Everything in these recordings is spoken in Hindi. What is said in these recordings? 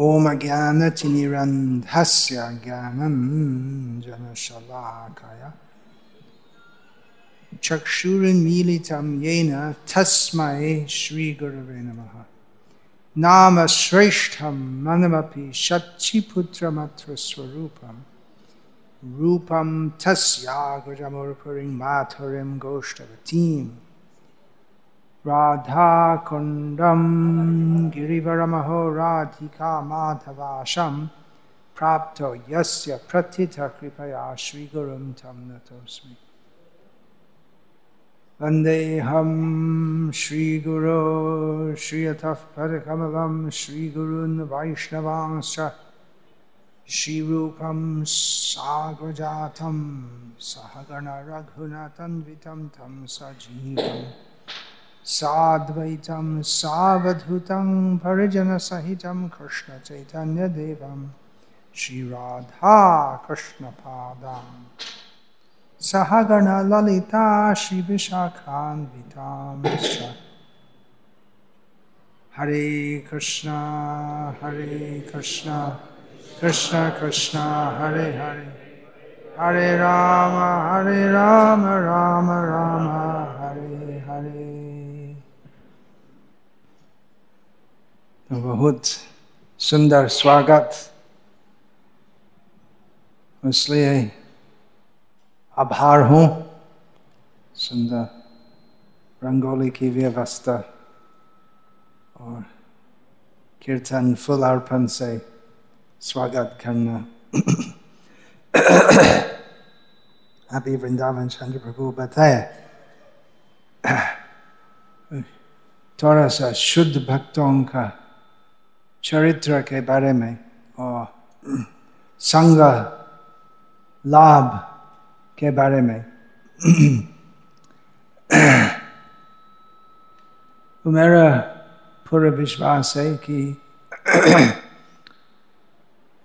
ॐ ज्ञानतिनिरन्धस्य ज्ञानञ्जनशलाकाय चक्षुरुन्मीलितं येन तस्मै श्रीगुरवे नमः नाम श्रेष्ठं मनमपि शच्चिपुत्रमत्र स्वरूपं रूपं तस्याग्रजमुर्पुरीं माथुरीं गोष्ठवतीम् राधाकुण्डं गिरिवरमहो राधिका माधवाशं प्राप्तो यस्य प्रथितः कृपया श्रीगुरुं तं नतोऽस्मि वन्देऽहं श्रीगुरो श्रियतः परकमलं श्रीगुरून् वैष्णवांश्च श्रीरूपं साग्रजातं सहगणरघुनतन्वितं तं सजीवम् साद्वैतं, सावधूतं परिजनसहितं कृष्णचैतन्यदेवं, श्रीराधा कृष्णपादां। सहगणललिता श्रीविशाखान्वितांश्च हरे कृष्ण हरे कृष्ण कृष्ण कृष्ण, हरे हरे। हरे राम हरे राम राम राम। हरे हरे तो बहुत सुंदर स्वागत। इसलिए आभार हूँ। सुंदर रंगोली की व्यवस्था और कीर्तन फुल अर्पण से स्वागत करना। अभी वृंदावन चंद्र प्रभु बताया थोड़ा सा शुद्ध भक्तों का चरित्र के बारे में और संग लाभ के बारे में तो मेरा पूरा विश्वास है कि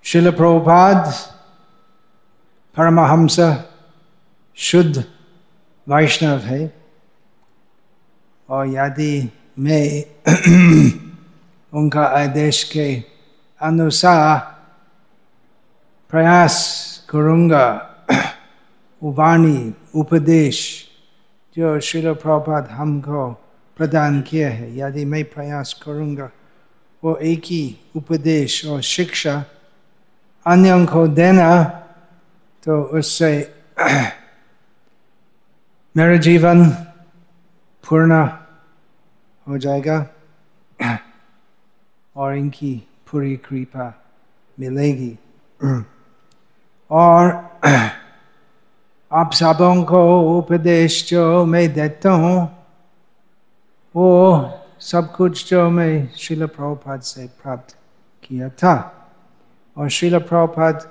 शिल प्रभुपाद परमहंस शुद्ध वैष्णव है। और यदि मैं उनका आदेश के अनुसार प्रयास करूँगा। वाणी, उपदेश जो शिल प्रभात हमको प्रदान किया है, यदि मैं प्रयास करूँगा, वो एक ही उपदेश और शिक्षा अन्यों को देना तो उससे मेरा जीवन पूर्ण हो जाएगा। और इनकी पूरी कृपा मिलेगी और आप सबों को उपदेश जो मैं देता हूँ वो सब कुछ जो मैं शिल प्रभुपाद से प्राप्त किया था और शिल प्रभुपाद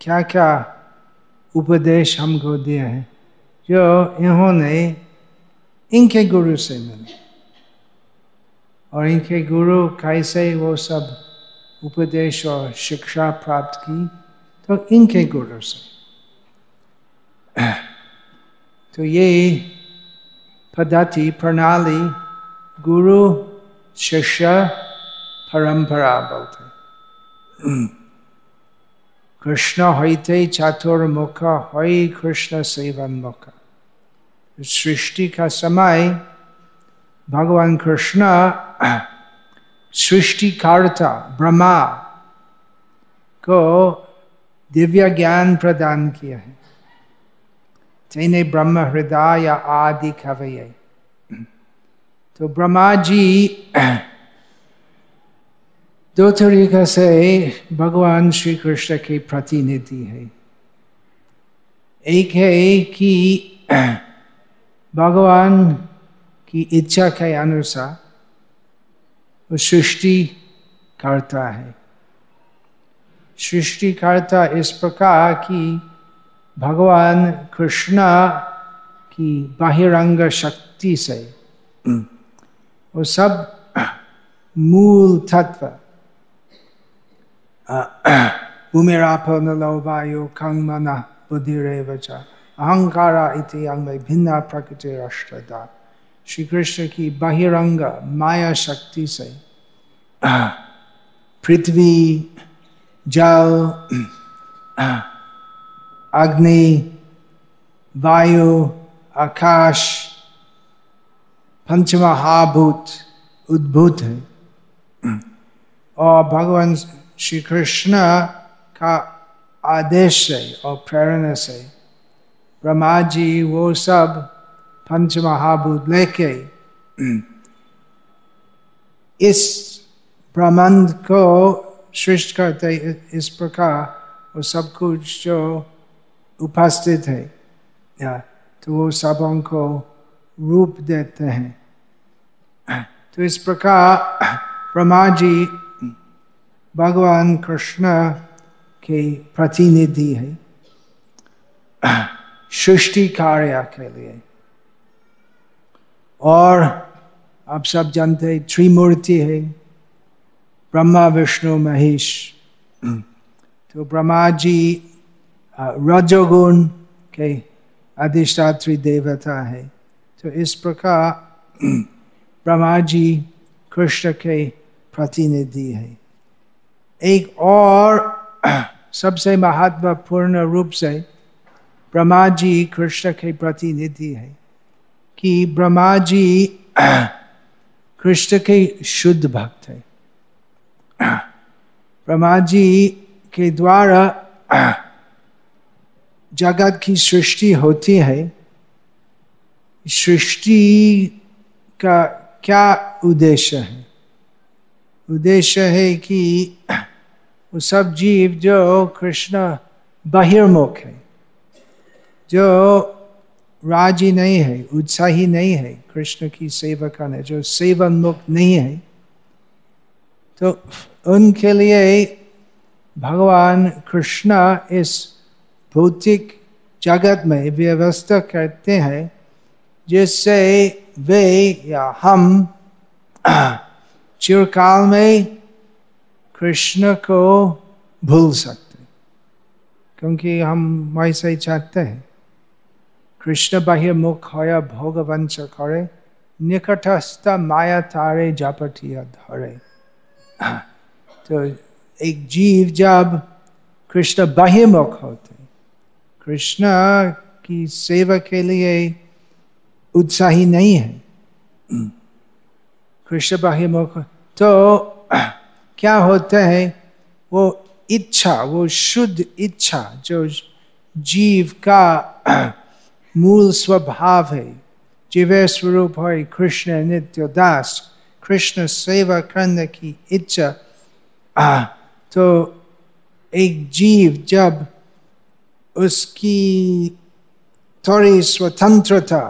क्या क्या उपदेश हमको दिए हैं जो इन्होंने इनके गुरु से मिले और इनके गुरु कैसे वो सब उपदेश और शिक्षा प्राप्त की तो इनके गुरु से। तो ये पद्धति, प्रणाली, गुरु, शिष्य, परंपरा बोलते कृष्ण हईते चातुर्मुख हई कृष्ण सेवन मुख। सृष्टि का समय, भगवान कृष्ण सृष्टिकर्ता, ब्रह्मा को दिव्य ज्ञान प्रदान किया है। तेने ब्रह्म हृदय या आदि कवय तो ब्रह्मा जी दो तरीका से भगवान श्री कृष्ण के प्रतिनिधि है। एक है कि भगवान की इच्छा के अनुसार सृष्टि करता है। सृष्टि करता इस प्रकार कि भगवान कृष्ण की बहिरंग शक्ति से वो सब मूल तत्व भूमिरापो नलो वायु खंग मन बुद्धिरेव च, अहंकारा इति अंग भिन्न प्रकृति अष्टदा श्री कृष्ण की बहिरंग माया शक्ति से पृथ्वी जल अग्नि वायु आकाश पंचमहाभूत उद्भूत है और भगवान श्री कृष्ण का आदेश से और प्रेरणा से ब्रह्मा जी वो सब पंच महाभूत लेके। इस ब्रह्मांड को सृष्ट करते इस प्रकार वो सब कुछ जो उपस्थित है तो वो सबों को रूप देते हैं। तो इस प्रकार ब्रह्मा जी भगवान कृष्ण के प्रतिनिधि है। सृष्टि कार्य के लिए। और आप सब जानते हैं, त्रिमूर्ति है, ब्रह्मा, विष्णु, महेश। तो ब्रह्मा जी रजोगुण के अधिष्ठात्री देवता है। तो इस प्रकार ब्रह्मा जी कृष्ण के प्रतिनिधि है। एक और सबसे महत्वपूर्ण रूप से ब्रह्मा जी कृष्ण के प्रतिनिधि है। कि ब्रह्मा जी कृष्ण के शुद्ध भक्त है। ब्रह्मा जी के द्वारा जगत की सृष्टि होती है। सृष्टि का क्या उद्देश्य है? उद्देश्य है कि वो सब जीव जो कृष्ण बहिर्मुख है, जो राज़ी नहीं है, उत्साही नहीं है कृष्ण की सेवा करने, जो सेवनमुख नहीं है। तो उनके लिए भगवान कृष्ण इस भौतिक जगत में व्यवस्था करते हैं, जिससे वे या हम चिरकाल में कृष्ण को भूल सकते क्योंकि हम वैसे ही चाहते हैं। कृष्ण बहिर्मुख হয় ভোগবঞ্চ করে निकटस्थ माया तारे जापटिया धरे तो एक जीव जब कृष्ण बहिर्मुख होते कृष्ण की सेवा के लिए उत्साही नहीं है कृष्ण बहिर्मुख तो क्या होता है वो इच्छा वो शुद्ध इच्छा जो जीव का मूल स्वभाव है। जीवे स्वरूप है कृष्ण नित्य दास कृष्ण सेवा करने की इच्छा। आ, तो एक जीव जब उसकी थोड़ी स्वतंत्रता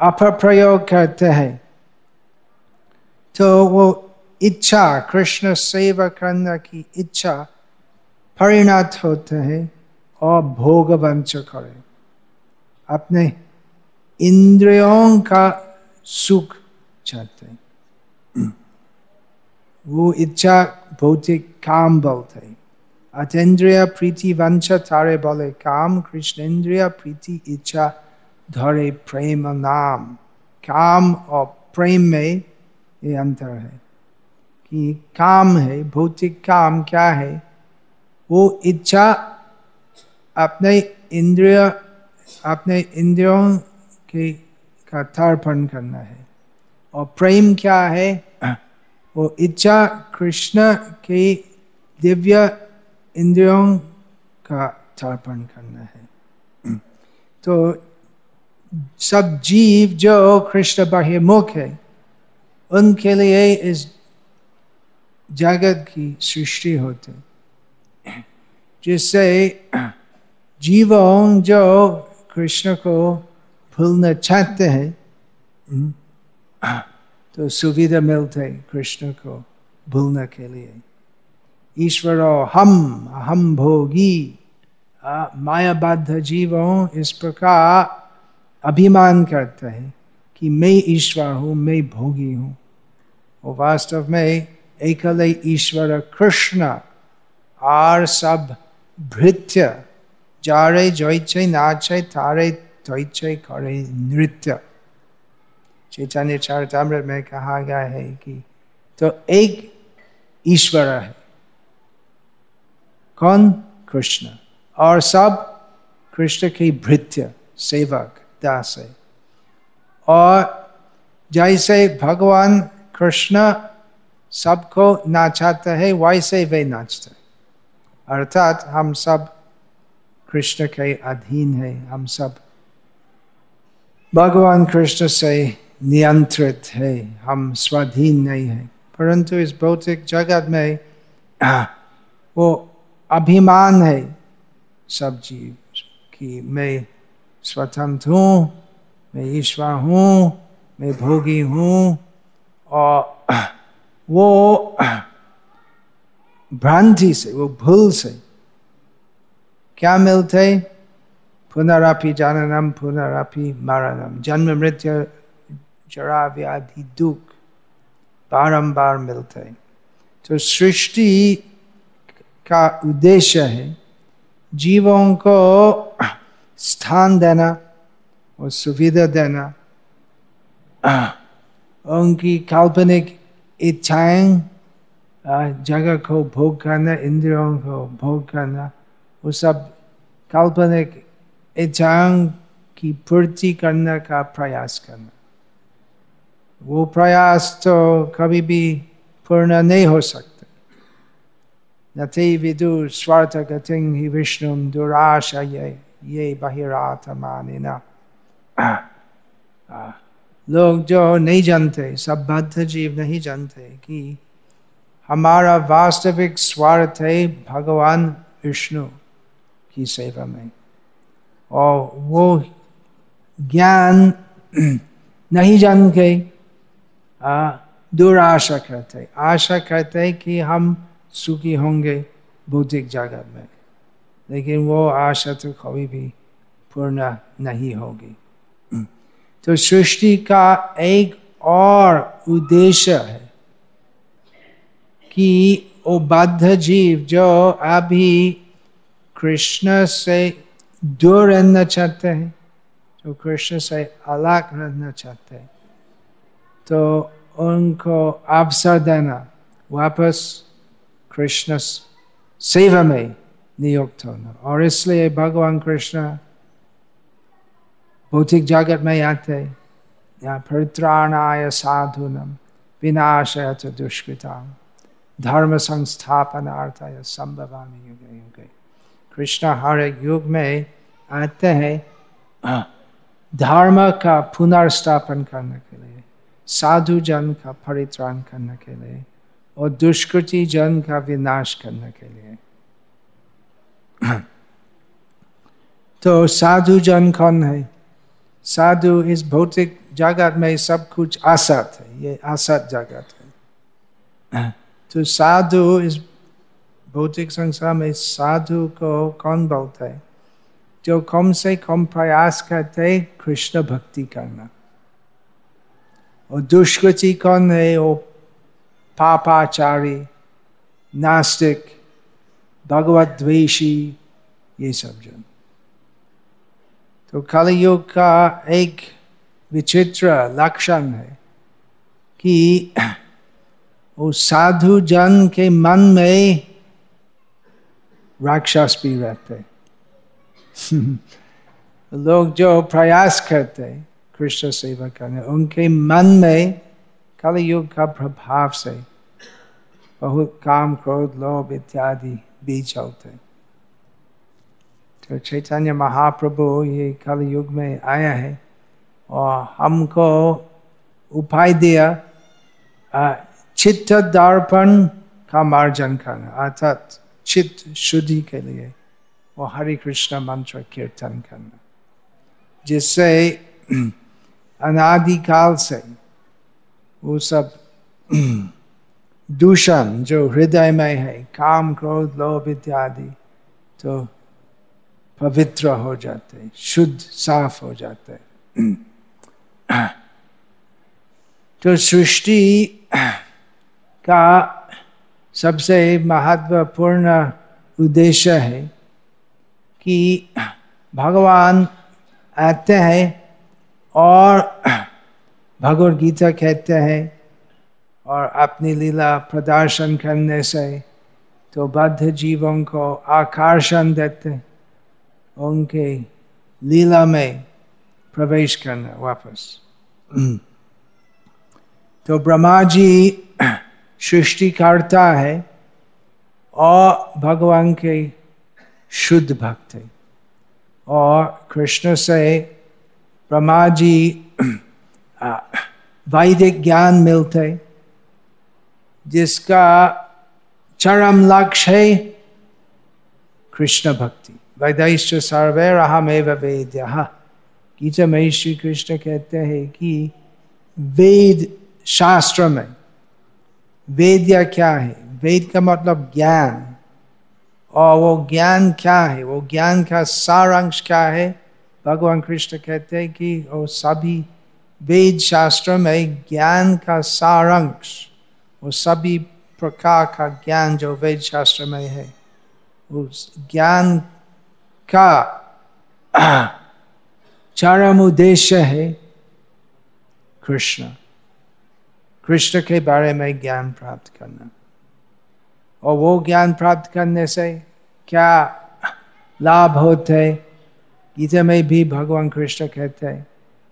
अपप्रयोग करते हैं तो वो इच्छा कृष्ण सेवा करने की इच्छा परिणत होते हैं। और भोग वंच करे अपने इंद्रियों का सुख चाहते हैं वो इच्छा भौतिक काम बोलते अतेंद्रिय प्रीति वंश तारे बोले काम कृष्णेन्द्रिय प्रीति इच्छा धरे प्रेम नाम काम और प्रेम में ये अंतर है कि काम है भौतिक काम क्या है वो इच्छा अपने इंद्रिय अपने इंद्रियों के का तर्पण करना है। और प्रेम क्या है? वो इच्छा कृष्ण के दिव्य इंद्रियों का तर्पण करना है। तो सब जीव जो कृष्ण बहिर्मुख है, उनके लिए इस जगत की सृष्टि होती जिससे जीवों जो कृष्ण को भूलना चाहते हैं हम्म, तो सुविधा मिलते कृष्ण को भूलने के लिए। ईश्वर हम हम भोगी। मायाबद्ध जीवों इस प्रकार अभिमान करते हैं कि मैं ईश्वर हूँ मैं भोगी हूँ। और वास्तव में एकल ईश्वर कृष्ण और सब भृत्य। जारे जैचे नाचे तारे तैचे करे नृत्य चैतन्य चरितमृत में कहा गया है कि तो एक ईश्वर है कौन कृष्ण और सब कृष्ण की भृत्य सेवक दास है और जैसे भगवान कृष्ण सबको नाचाते है वैसे वे नाचते अर्थात हम सब कृष्ण के अधीन है, हम सब। भगवान कृष्ण से नियंत्रित है, हम स्वाधीन नहीं है। परंतु इस भौतिक जगत में वो अभिमान है, सब जीव कि। मैं स्वतंत्र हूँ, मैं ईश्वर हूँ, मैं भोगी हूँ, और वो भ्रांति से, वो भूल से क्या मिलते? पुनरापि जाननम, पुनरापि मरणम। जन्म मृत्यु जरा व्याधि दुख बारंबार मिलते। तो सृष्टि का उद्देश्य है जीवों को स्थान देना और सुविधा देना। उनकी काल्पनिक इच्छाएँ, जगह को भोग करना, इंद्रियों को भोग करना वो सब काल्पनिक इच्छाओं की पूर्ति करने का प्रयास करना। वो प्रयास तो कभी भी पूर्ण नहीं हो सकता। नते विदु स्वार्थ गतिंग ही विष्णु दुराशा ये ये बहिरात मानिना लोग जो नहीं जानते, सब बद्ध जीव नहीं जानते कि हमारा वास्तविक स्वार्थ है भगवान विष्णु। की सेवा में। और वो ज्ञान नहीं जान के दूर आशा करते। आशा करते कि हम सुखी होंगे भौतिक जगत में। लेकिन वो आशा तो कभी भी पूर्ण नहीं होगी। तो सृष्टि का एक और उद्देश्य है कि वो बद्ध जीव जो अभी कृष्ण से दूर रहना चाहते हैं जो कृष्ण से अलग रहना चाहते हैं। तो उनको अवसर देना, वापस कृष्ण सेवा में नियुक्त होना। और इसलिए भगवान कृष्ण भौतिक जगत में आते या परित्राणाय साधुनम, विनाशय दुष्कृता धर्म संस्थापनार्थाय संभवामी युगे युगे। कृष्ण हर युग में आते हैं। धर्म का पुनर्स्थापन करने के लिए, साधु जन का परित्राण करने के लिए, और दुष्कृति जन का विनाश करने के लिए। तो साधु जन कौन है? साधु इस भौतिक जगत में सब कुछ असत है, ये असत जगत है। तो साधु इस भौतिक संसार में साधु को कौन बोलते है? जो कम से कम प्रयास करते कृष्ण भक्ति करना। और दुष्कृति कौन है? वो पापाचारी, नास्तिक भगवत द्वेषी ये सब जन। तो कलयुग का एक विचित्र लक्षण है कि वो साधु जन के मन में राक्षस भी रहते। लोग जो प्रयास करते, कृष्ण सेवा करने, उनके मन में कल युग का प्रभाव से बहुत काम, क्रोध, लोभ इत्यादि बीज होते। तो चैतन्य महाप्रभु ये कल युग में आया है और हमको उपाय दिया चित्त दर्पण का मार्जन करना, अर्थात चित्त शुद्धि के लिए वो हरे कृष्ण मंत्र कीर्तन करना जिससे अनादिकाल से वो सब दूषण जो हृदय में है काम क्रोध लोभ इत्यादि तो पवित्र हो जाते शुद्ध साफ़ हो जाते तो सृष्टि का सबसे महत्वपूर्ण उद्देश्य है कि भगवान आते हैं और भगवद गीता कहते हैं और अपनी लीला प्रदर्शन करने से तो बद्ध जीवों को आकर्षण देते उनके लीला में प्रवेश करना वापस। तो ब्रह्मा जी सृष्टि करता है और भगवान के शुद्ध भक्त है। और कृष्ण से ब्रह्मा जी वैदिक ज्ञान मिलते जिसका चरम लक्ष्य है कृष्ण भक्ति। वैदैश्च सर्वे अहमेव वेद्य। गीता में श्री कृष्ण कहते हैं कि वेद शास्त्र में वेद्य क्या है? वेद का मतलब ज्ञान। और वो ज्ञान क्या है? वो ज्ञान का सारांश क्या है? भगवान कृष्ण कहते हैं कि वो सभी वेद शास्त्र में ज्ञान का सारांश, वो सभी प्रकार का ज्ञान जो वेद शास्त्र में है उस ज्ञान का चरम उद्देश्य है कृष्ण। कृष्ण के बारे में ज्ञान प्राप्त करना। और वो ज्ञान प्राप्त करने से क्या लाभ होते? गीता में भी भगवान कृष्ण कहते हैं,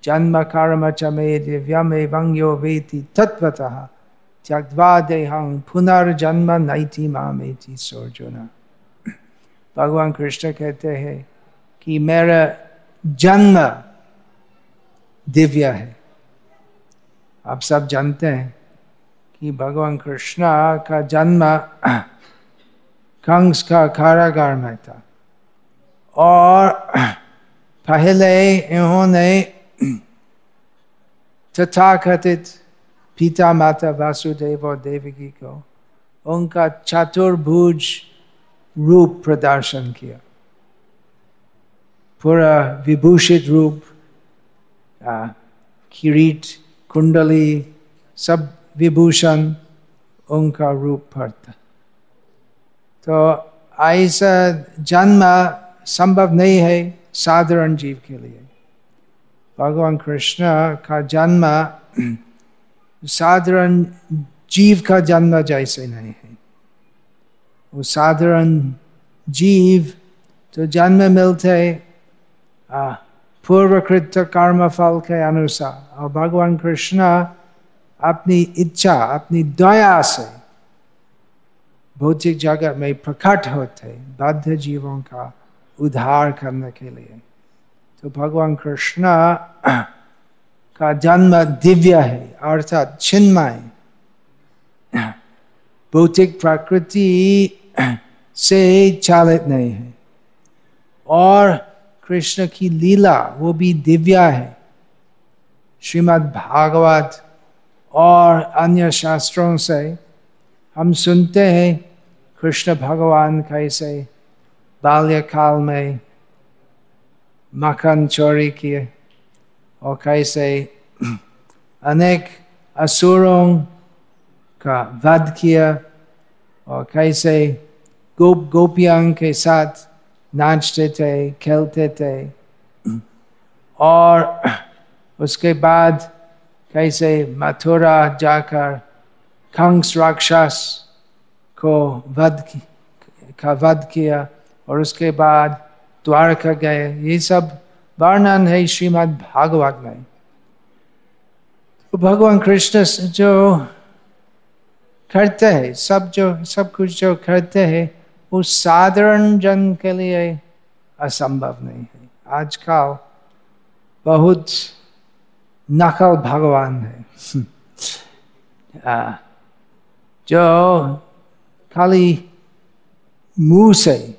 जन्म कर्म च मे दिव्यम एवंग्यो वेति तत्वतः त्यक्वा देहं पुनर्जन्म नैति मामेति सोर्जुना भगवान कृष्ण कहते हैं कि मेरा जन्म दिव्य है। आप सब जानते हैं कि भगवान कृष्ण का जन्म कंस का कारागार में था। और पहले इन्होंने तथाकथित पिता माता वासुदेव और देवकी को उनका चतुर्भुज रूप प्रदर्शन किया। पूरा विभूषित रूप किरीट कुंडली सब विभूषण उनका रूप पड़ता तो ऐसा जन्म संभव नहीं है साधारण जीव के लिए भगवान कृष्ण का जन्म साधारण जीव का जन्म जैसे नहीं है वो साधारण जीव तो जन्म मिलते पूर्वकृत कर्म फल के अनुसार और भगवान कृष्ण अपनी इच्छा, अपनी दया से भौतिक जगत में प्रकट होते बद्ध जीवों का उद्धार करने के लिए। तो भगवान कृष्ण का जन्म दिव्य है, अर्थात छिन्मय भौतिक प्रकृति से चालित नहीं है। और कृष्ण की लीला वो भी दिव्या है श्रीमद् भागवत और अन्य शास्त्रों से हम सुनते हैं कृष्ण भगवान कैसे बाल्यकाल में मक्खन चोरी किए और कैसे अनेक असुरों का वध किया और कैसे गोप गोपियों के साथ नाचते थे, खेलते थे। और उसके बाद कैसे मथुरा जाकर कंस राक्षस को वध का वध किया और उसके बाद द्वारका गए। ये सब वर्णन है श्रीमद् भागवत में। तो भगवान कृष्ण जो करते हैं, सब जो, सब कुछ जो करते हैं वो साधारण जन के लिए असंभव नहीं है। आजकल बहुत नकल भगवान है। जो खाली मुँह से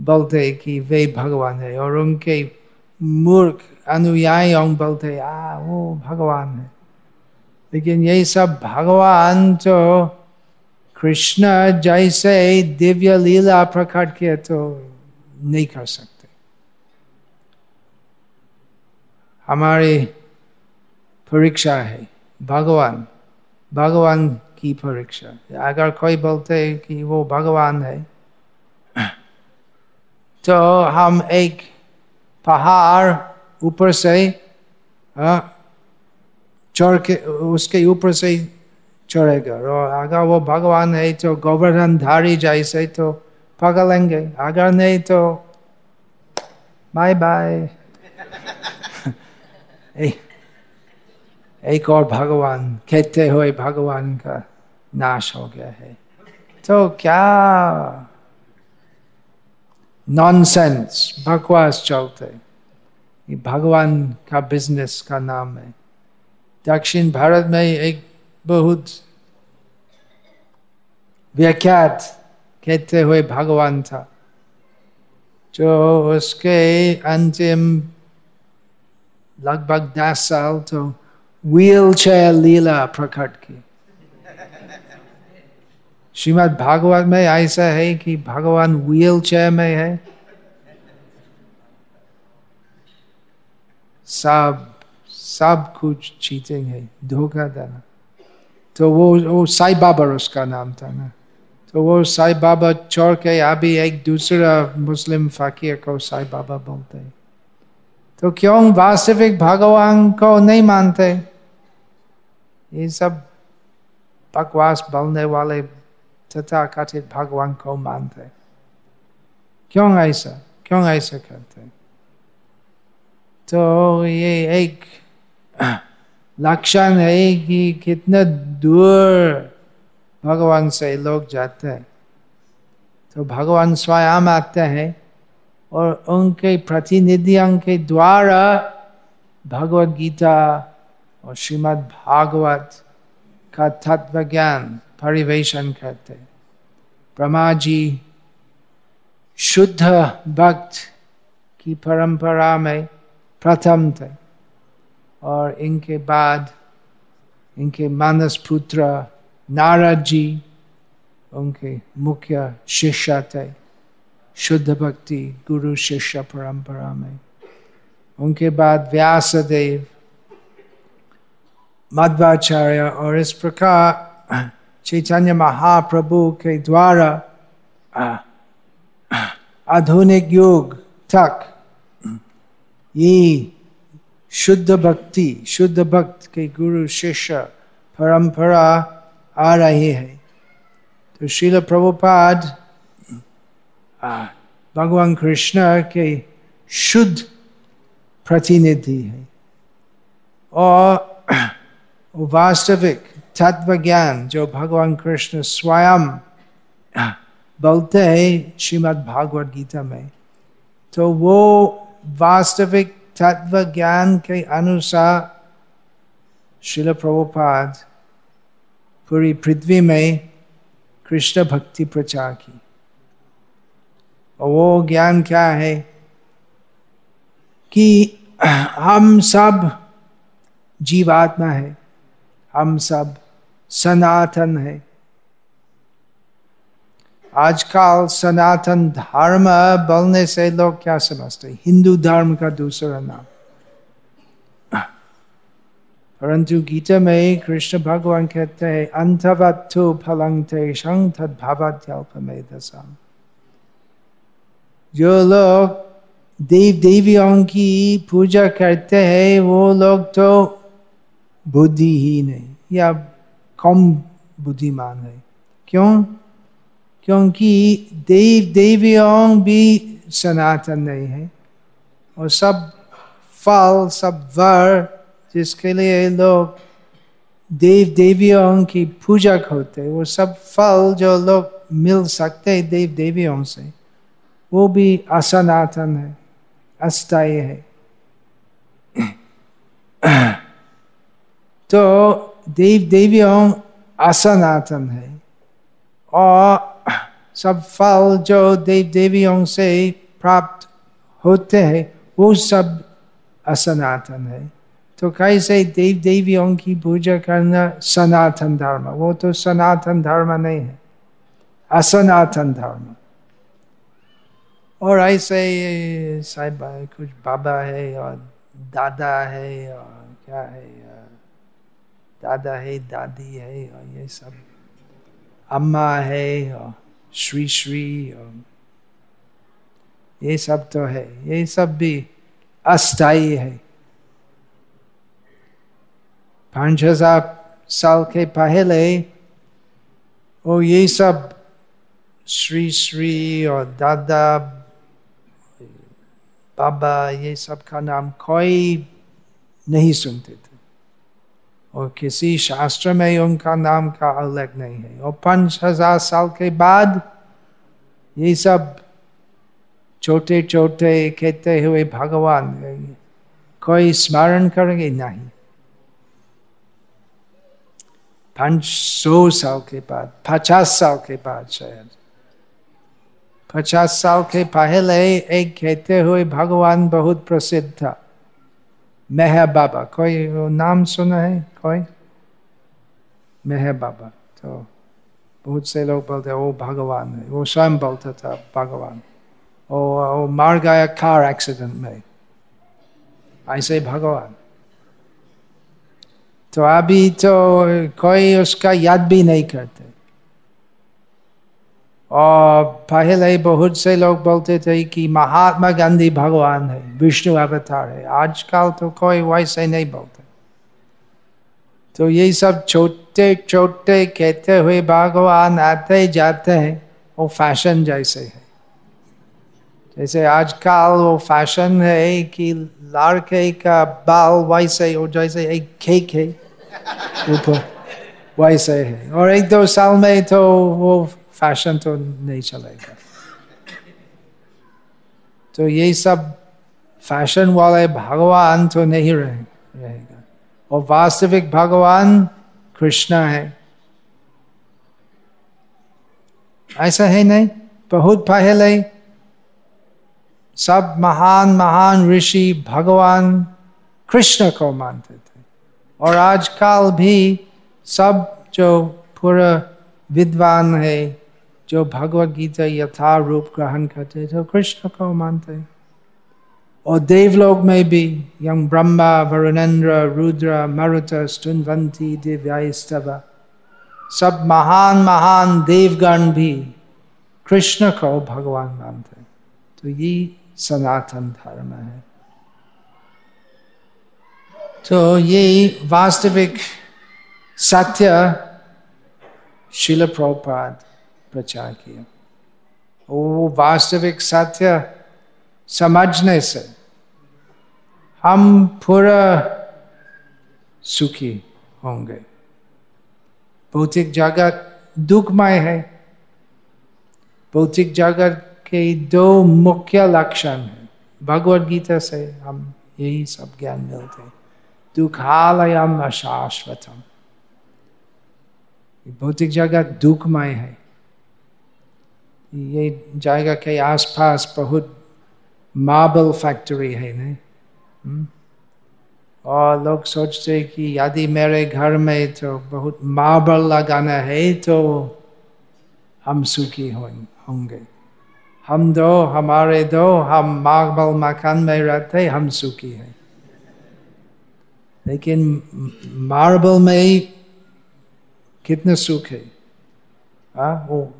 बोलते कि वे भगवान है और उनके मूर्ख अनुयायी बोलते आ, वो भगवान है। लेकिन यही सब भगवान तो कृष्ण जैसे दिव्य लीला प्रकट किए तो नहीं कर सकते हमारी परीक्षा है, भगवान भगवान की परीक्षा अगर कोई बोलते कि वो भगवान है तो हम एक पहाड़ ऊपर से चढ़ के, उसके ऊपर से चढ़ेगा। और अगर वो भगवान है तो गोवर्धन धारी जैसे तो पकड़ेंगे अगर नहीं तो बाय बाय एक और भगवान, कहते हुए भगवान का नाश हो गया है। तो क्या नॉनसेंस बकवास चलते। भगवान का बिज़नेस का नाम है। दक्षिण भारत में एक बहुत व्याख्यात कहते हुए भगवान था। जो उसके अंतिम लगभग दस साल तो व्हील चेयर लीला प्रकट की। श्रीमद भागवत में ऐसा है कि भगवान व्हील चेयर में है। सब सब कुछ चीटिंग है, धोखा देना। तो वो वो साई बाबा उसका नाम था ना। तो वो साई बाबा छोड़ के अभी एक दूसरा मुस्लिम फकीर को साई बाबा बोलते तो क्यों वास्तविक भगवान को नहीं मानते? ये सब बकवास बोलने वाले तथा कथित भगवान को मानते क्यों ऐसा? क्यों ऐसा करते तो ये एक लक्षण है कि कितना दूर भगवान से लोग जाते हैं। तो भगवान स्वयं आते हैं और उनके प्रतिनिधियों के द्वारा भगवत गीता और श्रीमद् भागवत का तत्व ज्ञान परिवेशन करते ब्रह्मा जी शुद्ध भक्त की परंपरा में प्रथम थे। और इनके बाद इनके मानस पुत्र नारद जी उनके मुख्य शिष्य थे शुद्ध भक्ति, गुरु शिष्य परंपरा में। उनके बाद व्यासदेव, मध्वाचार्य और इस प्रकार चैतन्य महाप्रभु के द्वारा, आधुनिक युग तक ये शुद्ध भक्ति, शुद्ध भक्त के गुरु, शिष्य, परंपरा आ रही है। तो शिल प्रभुपाद भगवान कृष्ण के शुद्ध प्रतिनिधि है। और वास्तविक तत्व ज्ञान जो भगवान कृष्ण स्वयं बोलते हैं श्रीमद् भागवत गीता में तो वो वास्तविक तत्व ज्ञान के अनुसार शिल प्रभुपाद पूरी पृथ्वी में कृष्ण भक्ति प्रचार की और वो ज्ञान क्या है कि हम सब जीवात्मा है, हम सब सनातन है। आजकल सनातन धर्म बोलने से लोग क्या समझते हिंदू धर्म का दूसरा नाम। परंतु गीता में कृष्ण भगवान कहते हैं अंतवत्थु फलंग तेषं तद भवत्यल्पमेधसाम। जो लोग देव देवियों की पूजा करते हैं, वो लोग तो बुद्धि है या कम बुद्धिमान है। क्यों? क्योंकि देव देवियों भी सनातन नहीं है। और सब फल, सब वर, जिसके लिए लोग देव देवियों की पूजा होते वो सब फल जो लोग मिल सकते हैं देव देवियों से, वो भी असनातन है, अस्थायी है। तो देव देवियों असनातन है। और सब फल जो देव देवियों से प्राप्त होते हैं, वो सब असनातन है। तो कैसे देव देवियों की पूजा करना सनातन धर्म? वो तो सनातन धर्म नहीं है, असनातन धर्म। और ऐसे साहिब, कुछ बाबा है और दादा है और क्या है दादा है, दादी है, और ये सब अम्मा है, और श्री श्री और ये सब तो है, ये सब भी अस्थाई है। पाँच हज़ार साल के पहले वो ये सब श्री श्री और दादा, बाबा ये सब का नाम कोई नहीं सुनते थे। और किसी शास्त्र में उनका नाम का उल्लेख नहीं है। और पाँच हज़ार साल के बाद ये सब छोटे छोटे कहते हुए भगवान कोई स्मरण करेंगे नहीं। पाँच सौ साल के बाद, पचास साल के बाद शायद। पचास साल के पहले एक कहते हुए भगवान बहुत प्रसिद्ध था। मेहर बाबा कोई नाम सुना है कोई मेहर बाबा तो बहुत से लोग बोलते वो भगवान है वो स्वयं बोलता था भगवान ओ, वो मार गया कार एक्सीडेंट में ऐसे भगवान तो अभी तो कोई उसका याद भी नहीं करते और पहले बहुत से लोग बोलते थे कि महात्मा गांधी भगवान है, विष्णु अवतार है। आजकल तो कोई वैसे नहीं बोलते। तो ये सब छोटे छोटे कहते हुए भगवान आते जाते हैं, वो फ़ैशन जैसे है। जैसे आजकल वो फ़ैशन है कि लड़के का बाल वैसे और जैसे एक केक है, ऊपर वैसे है। और एक दो साल में तो वो फ़ैशन तो नहीं चलेगा। तो ये सब फ़ैशन वाले भगवान तो नहीं रहे, रहेगा। और वास्तविक भगवान कृष्ण है। ऐसा है नहीं? बहुत पहले सब महान महान ऋषि भगवान कृष्ण को मानते थे। और आजकल भी सब जो पूरा विद्वान है जो भगवत गीता यथा रूप ग्रहण करते तो कृष्ण को मानते और देवलोक में भी यम ब्रह्मा वरुणेन्द्र रुद्र, मरुत, स्तुनवंती दिव्यास्तव सब महान महान देवगण भी कृष्ण को भगवान मानते तो ये सनातन धर्म है। तो ये वास्तविक सत्य शिल प्रभुपाद प्रचार किया। वो वास्तविक सत्य समझने से हम पूरा सुखी होंगे। भौतिक जगत दुखमय है। भौतिक जगत के दो मुख्य लक्षण है। भगवत गीता से हम यही सब ज्ञान मिलते हैं। दुखालयम अशाश्वतम भौतिक जगत दुखमय है। ये जगह के आसपास बहुत मार्बल फैक्ट्री है नहीं? हम्म? और लोग सोचते कि यदि मेरे घर में तो बहुत मार्बल लगाना है तो हम सुखी होंगे। हम दो हमारे दो हम मार्बल मकान में रहते हम सुखी हैं। लेकिन मार्बल में कितना सुख है? आ, वो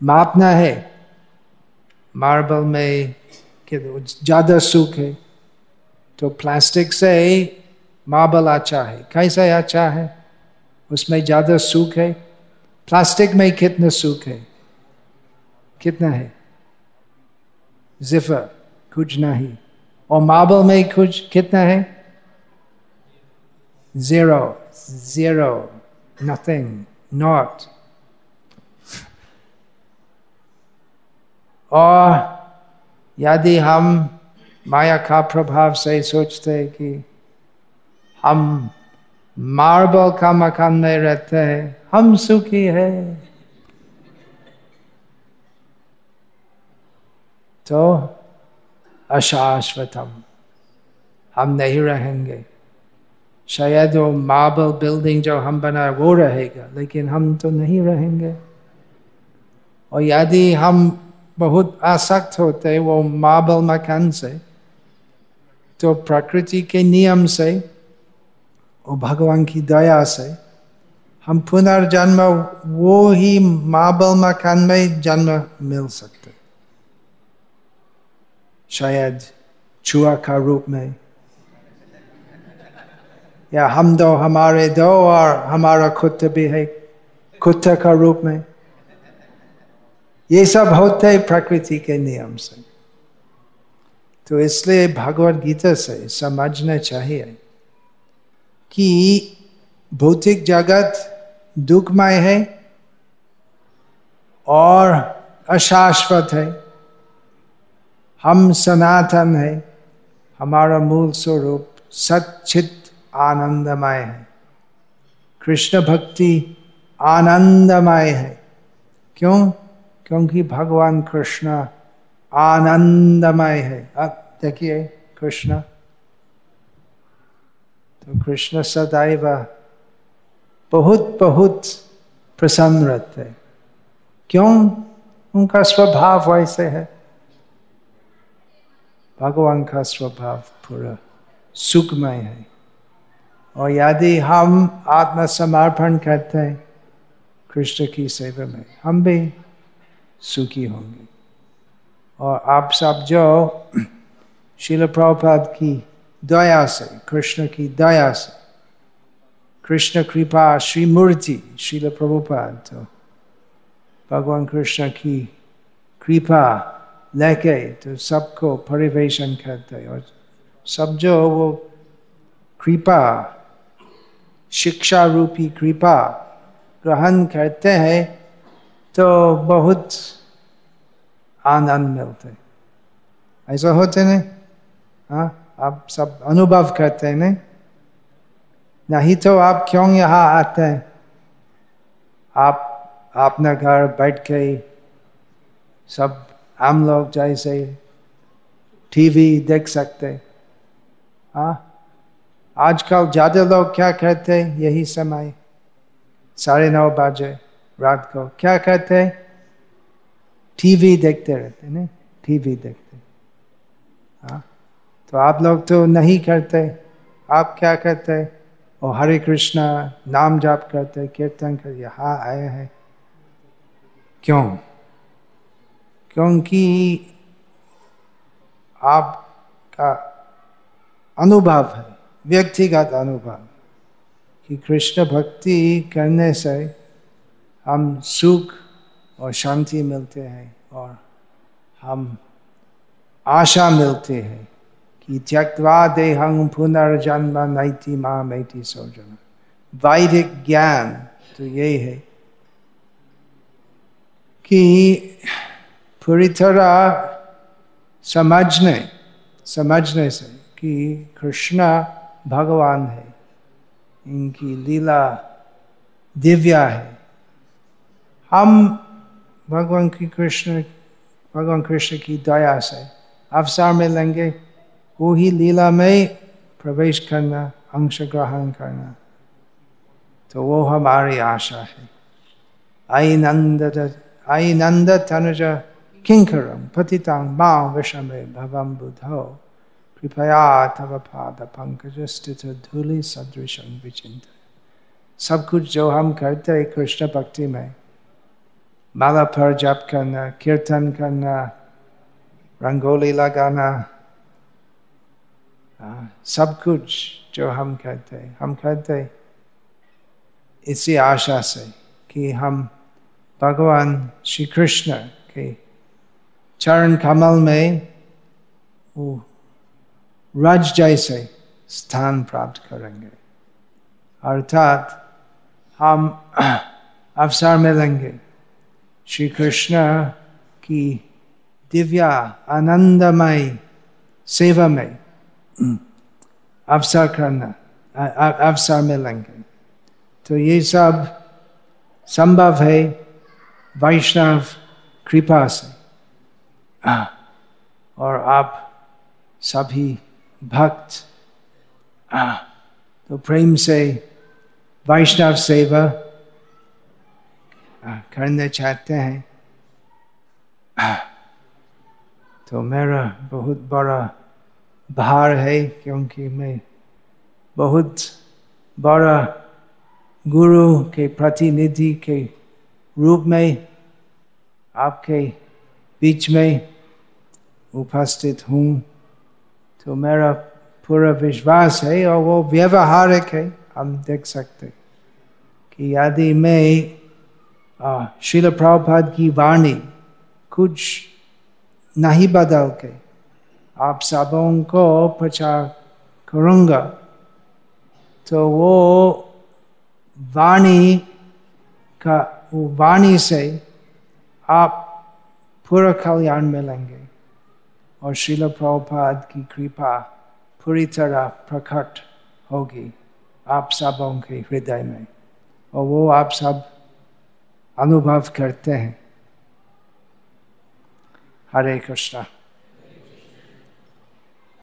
मापना है। मार्बल में ज़्यादा सुख है। तो प्लास्टिक से मार्बल अच्छा है। कैसा अच्छा है? उसमें ज़्यादा सुख है। प्लास्टिक में कितना सुख है? कितना है? जिफर, कुछ नहीं। और मार्बल में कुछ कितना है? Zero zero, nothing, nought. और यदि हम माया का प्रभाव से सोचते कि हम मार्बल का मकान में रहते हैं, हम सुखी है। तो अशाश्वतम, हम नहीं रहेंगे। शायद वो मार्बल बिल्डिंग जो हम बनाए वो रहेगा, लेकिन हम तो नहीं रहेंगे। और यदि हम बहुत आसक्त होते वो मार्बल मकान से। तो प्रकृति के नियम से और भगवान की दया से हम पुनर्जन्म वो ही मार्बल मकान में जन्म मिल सकते। शायद चुआ का रूप में। या हम दो, हमारे दो और हमारा खुद भी है, खुद का रूप में। ये सब होते प्रकृति के नियम से। तो इसलिए भगवत गीता से समझना चाहिए कि भौतिक जगत दुखमय है और अशाश्वत है। हम सनातन है, हमारा मूल स्वरूप सचित आनंदमय है। कृष्ण भक्ति आनंदमय है। क्यों? क्योंकि भगवान कृष्ण आनंदमय है। अब देखिए, कृष्ण। तो कृष्ण सदैव बहुत बहुत प्रसन्न रहते क्यों? उनका स्वभाव वैसे है। भगवान का स्वभाव पूरा सुखमय है। और यदि हम आत्मसमर्पण करते हैं, कृष्ण की सेवा में, हम भी सुखी होंगे। और आप सब जो शिल प्रभुपाद की दया से, कृष्ण की दया से, कृष्ण कृपा श्री मूर्ति शिल प्रभुपाद तो भगवान कृष्ण की कृपा लेके तो सबको परिवेशन करते और सब जो वो कृपा, शिक्षा रूपी कृपा ग्रहण करते हैं तो बहुत आनंद मिलते ऐसा होते नहीं। हाँ आप सब अनुभव करते हैं, नहीं? नहीं तो आप क्यों यहाँ आते हैं? आप अपना घर बैठ के सब हम लोग जैसे टीवी देख सकते हाँ। आजकल ज़्यादा लोग क्या करते यही समय, साढ़े नौ बजे। रात को। क्या कहते हैं? टीवी देखते रहते ना टीवी देखते हाँ। तो आप लोग तो नहीं करते। आप क्या करते हैं? और हरे कृष्णा, नाम जाप करते कीर्तन कर, यहाँ आए हैं। क्यों? क्योंकि आपका अनुभव है, व्यक्तिगत अनुभव कि कृष्ण भक्ति करने से हम सुख और शांति मिलते हैं और हम आशा मिलते हैं कि त्यक्वा देहंग पुनर्जन्म नैति माँ मैति सौजन वैदिक ज्ञान तो यही है कि पूरी तरह समझने समझने से कि कृष्णा भगवान है। इनकी लीला दिव्या है। हम भगवान की कृष्ण, भगवान कृष्ण की दया से अवसर में लेंगे वो ही लीला में प्रवेश करना, अंश ग्रहण करना। तो वो हमारी आशा है। आई नंद आई नंद तनुज किंकरम पतितांग माँ विषमे भवम बुधो। कृपया तव पाद पंकज स्थित धूलि सदृशं विचिंत सब कुछ जो हम करते हैं कृष्ण भक्ति में माला पर जप करना कीर्तन करना रंगोली लगाना सब कुछ जो हम करते हम करते इसी आशा से कि हम भगवान श्री कृष्ण के चरण कमल में वो रज जैसे स्थान प्राप्त करेंगे अर्थात हम अवसर मिलेंगे श्री कृष्ण की दिव्या आनंदमय सेवा में अवसर करना अवसर मिलेंगे। तो ये सब संभव है वैष्णव कृपा से। और आप सभी भक्त तो प्रेम से वैष्णव सेवा करना चाहते हैं। तो मेरा बहुत बड़ा भार है क्योंकि मैं बहुत बड़ा गुरु के प्रतिनिधि के रूप में आपके बीच में उपस्थित हूँ। तो मेरा पूरा विश्वास है और वो व्यवहारिक है। हम देख सकते कि यदि मैं शिल प्रभुपाद की वाणी कुछ नहीं बदल के आप सबों को प्रचार करूँगा। तो वो वाणी का, वो वाणी से आप पूरा कल्याण मिलेंगे। और शिल प्रभुपाद की कृपा पूरी तरह प्रकट होगी आप सबों के हृदय में। और वो आप सब अनुभव करते हैं। हरे कृष्णा।